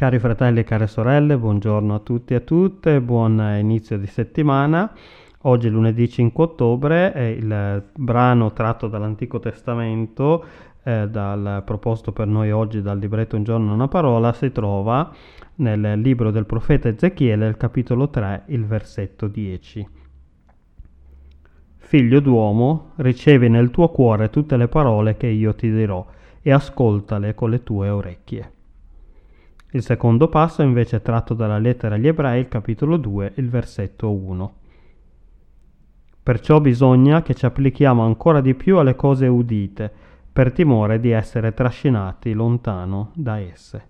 Cari fratelli e care sorelle, buongiorno a tutti e a tutte, buon inizio di settimana. Oggi è lunedì 5 ottobre e il brano tratto dall'Antico Testamento, eh, dal, proposto per noi oggi dal libretto Un giorno una parola, si trova nel libro del profeta Ezechiele, il capitolo 3, il versetto 10. Figlio d'uomo, ricevi nel tuo cuore tutte le parole che io ti dirò e ascoltale con le tue orecchie. Il secondo passo è invece tratto dalla lettera agli ebrei, il capitolo 2, il versetto 1. Perciò bisogna che ci applichiamo ancora di più alle cose udite, per timore di essere trascinati lontano da esse.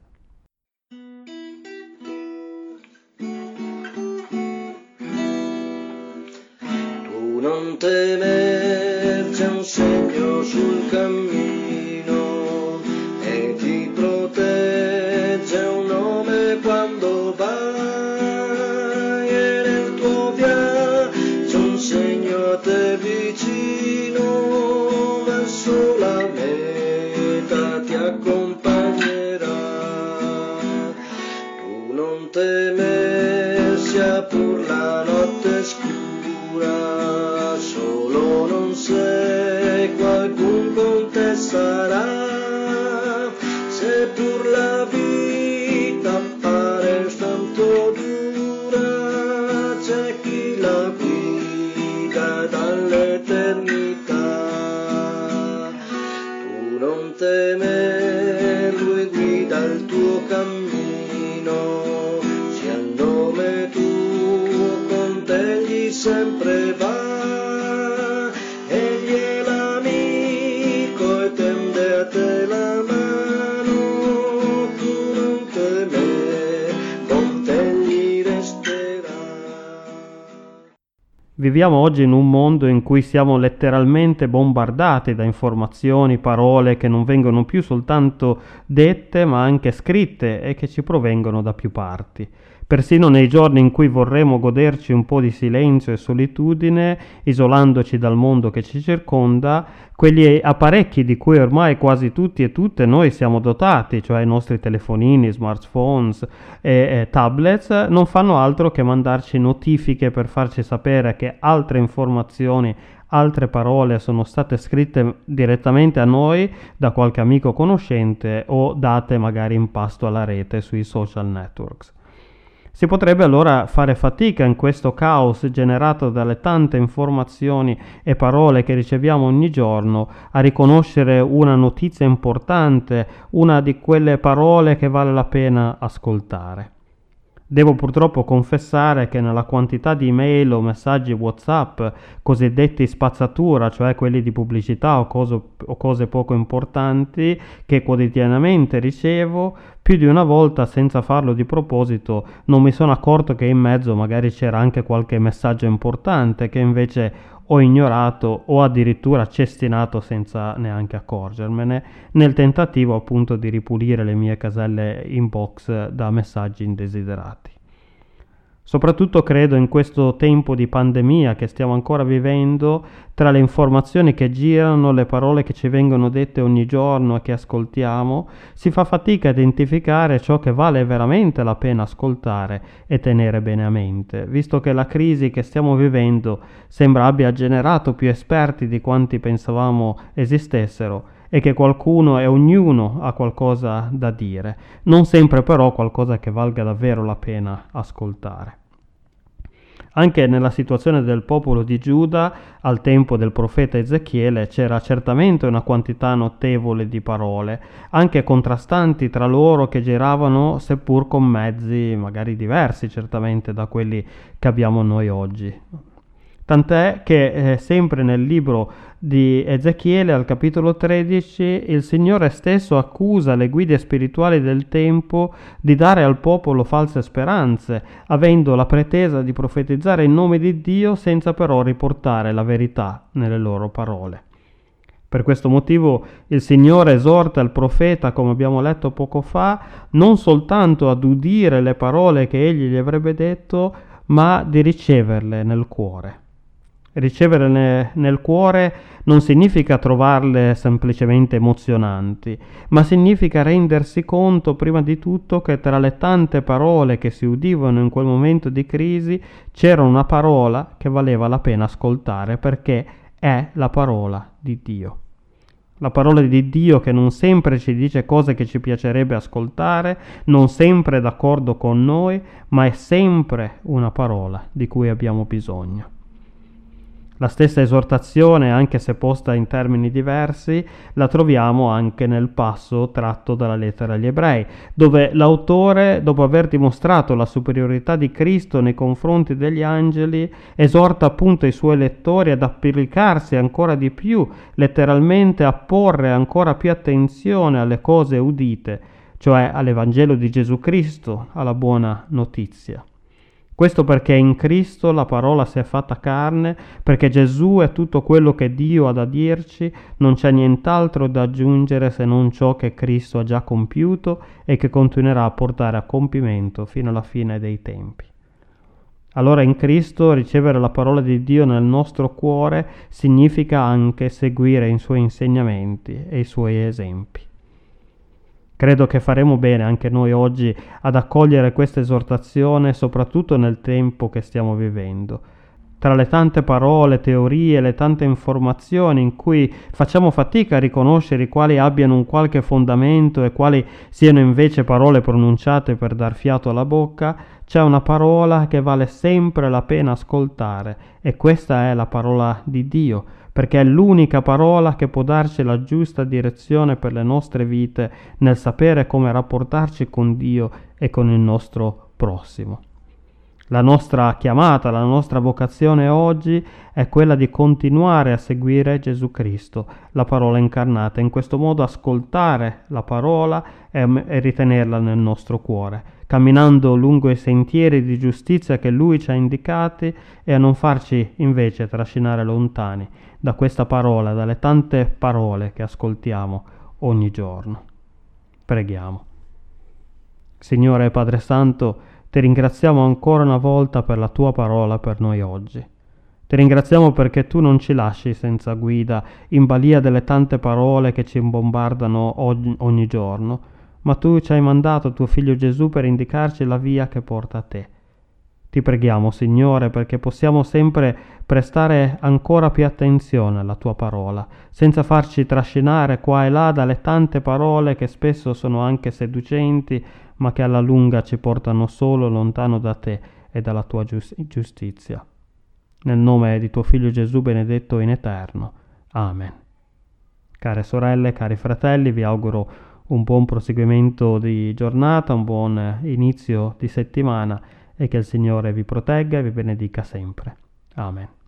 Tu non temer, c'è un segno sul cammino quando vai e nel tuo viaggio un segno a te vicino verso la meta ti accompagnerà. Tu non temer sia pur la notte scura Viviamo oggi in un mondo in cui siamo letteralmente bombardati da informazioni, parole che non vengono più soltanto dette ma anche scritte e che ci provengono da più parti. Persino nei giorni in cui vorremmo goderci un po' di silenzio e solitudine, isolandoci dal mondo che ci circonda, quegli apparecchi di cui ormai quasi tutti e tutte noi siamo dotati, cioè i nostri telefonini, smartphones e, e tablets, non fanno altro che mandarci notifiche per farci sapere che altre informazioni altre parole sono state scritte direttamente a noi da qualche amico conoscente o date magari in pasto alla rete sui social networks. Si potrebbe allora fare fatica in questo caos generato dalle tante informazioni e parole che riceviamo ogni giorno a riconoscere una notizia importante, una di quelle parole che vale la pena ascoltare. Devo purtroppo confessare che nella quantità di email o messaggi WhatsApp cosiddetti spazzatura, cioè quelli di pubblicità o cose, o cose poco importanti che quotidianamente ricevo, più di una volta senza farlo di proposito non mi sono accorto che in mezzo magari c'era anche qualche messaggio importante che invece ho ignorato o addirittura cestinato senza neanche accorgermene, nel tentativo appunto di ripulire le mie caselle inbox da messaggi indesiderati. Soprattutto credo in questo tempo di pandemia che stiamo ancora vivendo, tra le informazioni che girano, le parole che ci vengono dette ogni giorno e che ascoltiamo, si fa fatica a identificare ciò che vale veramente la pena ascoltare e tenere bene a mente, visto che la crisi che stiamo vivendo sembra abbia generato più esperti di quanti pensavamo esistessero e che qualcuno e ognuno ha qualcosa da dire, non sempre però qualcosa che valga davvero la pena ascoltare. Anche nella situazione del popolo di Giuda, al tempo del profeta Ezechiele, c'era certamente una quantità notevole di parole, anche contrastanti tra loro che giravano seppur con mezzi magari diversi certamente da quelli che abbiamo noi oggi. Tant'è che eh, sempre nel libro di Ezechiele, al capitolo 13, il Signore stesso accusa le guide spirituali del tempo di dare al popolo false speranze, avendo la pretesa di profetizzare in nome di Dio senza però riportare la verità nelle loro parole. Per questo motivo il Signore esorta il profeta, come abbiamo letto poco fa, non soltanto ad udire le parole che egli gli avrebbe detto, ma di riceverle nel cuore. Ricevere ne, nel cuore non significa trovarle semplicemente emozionanti, ma significa rendersi conto prima di tutto che tra le tante parole che si udivano in quel momento di crisi c'era una parola che valeva la pena ascoltare perché è la parola di Dio. La parola di Dio che non sempre ci dice cose che ci piacerebbe ascoltare, non sempre è d'accordo con noi, ma è sempre una parola di cui abbiamo bisogno. La stessa esortazione, anche se posta in termini diversi, la troviamo anche nel passo tratto dalla lettera agli ebrei, dove l'autore, dopo aver dimostrato la superiorità di Cristo nei confronti degli angeli, esorta appunto i suoi lettori ad applicarsi ancora di più, letteralmente a porre ancora più attenzione alle cose udite, cioè all'Evangelo di Gesù Cristo, alla buona notizia. Questo perché in Cristo la parola si è fatta carne, perché Gesù è tutto quello che Dio ha da dirci, non c'è nient'altro da aggiungere se non ciò che Cristo ha già compiuto e che continuerà a portare a compimento fino alla fine dei tempi. Allora in Cristo ricevere la parola di Dio nel nostro cuore significa anche seguire i suoi insegnamenti e i suoi esempi. Credo che faremo bene anche noi oggi ad accogliere questa esortazione, soprattutto nel tempo che stiamo vivendo. Tra le tante parole, teorie, le tante informazioni in cui facciamo fatica a riconoscere quali abbiano un qualche fondamento e quali siano invece parole pronunciate per dar fiato alla bocca, c'è una parola che vale sempre la pena ascoltare e questa è la parola di Dio perché è l'unica parola che può darci la giusta direzione per le nostre vite nel sapere come rapportarci con Dio e con il nostro prossimo. La nostra chiamata, la nostra vocazione oggi è quella di continuare a seguire Gesù Cristo, la parola incarnata, in questo modo ascoltare la parola e, e, ritenerla nel nostro cuore, camminando lungo i sentieri di giustizia che Lui ci ha indicati e a non farci invece trascinare lontani da questa parola, dalle tante parole che ascoltiamo ogni giorno. Preghiamo. Signore Padre Santo, ti ringraziamo ancora una volta per la tua parola per noi oggi. Ti ringraziamo perché tu non ci lasci senza guida, in balia delle tante parole che ci bombardano ogni, ogni giorno, ma tu ci hai mandato tuo figlio Gesù per indicarci la via che porta a te. Ti preghiamo, Signore, perché possiamo sempre prestare ancora più attenzione alla tua parola, senza farci trascinare qua e là dalle tante parole che spesso sono anche seducenti, ma che alla lunga ci portano solo lontano da te e dalla tua giustizia. Nel nome di tuo Figlio Gesù benedetto in eterno. Amen. Care sorelle, cari fratelli, vi auguro un buon proseguimento di giornata, un buon inizio di settimana e che il Signore vi protegga e vi benedica sempre. Amen.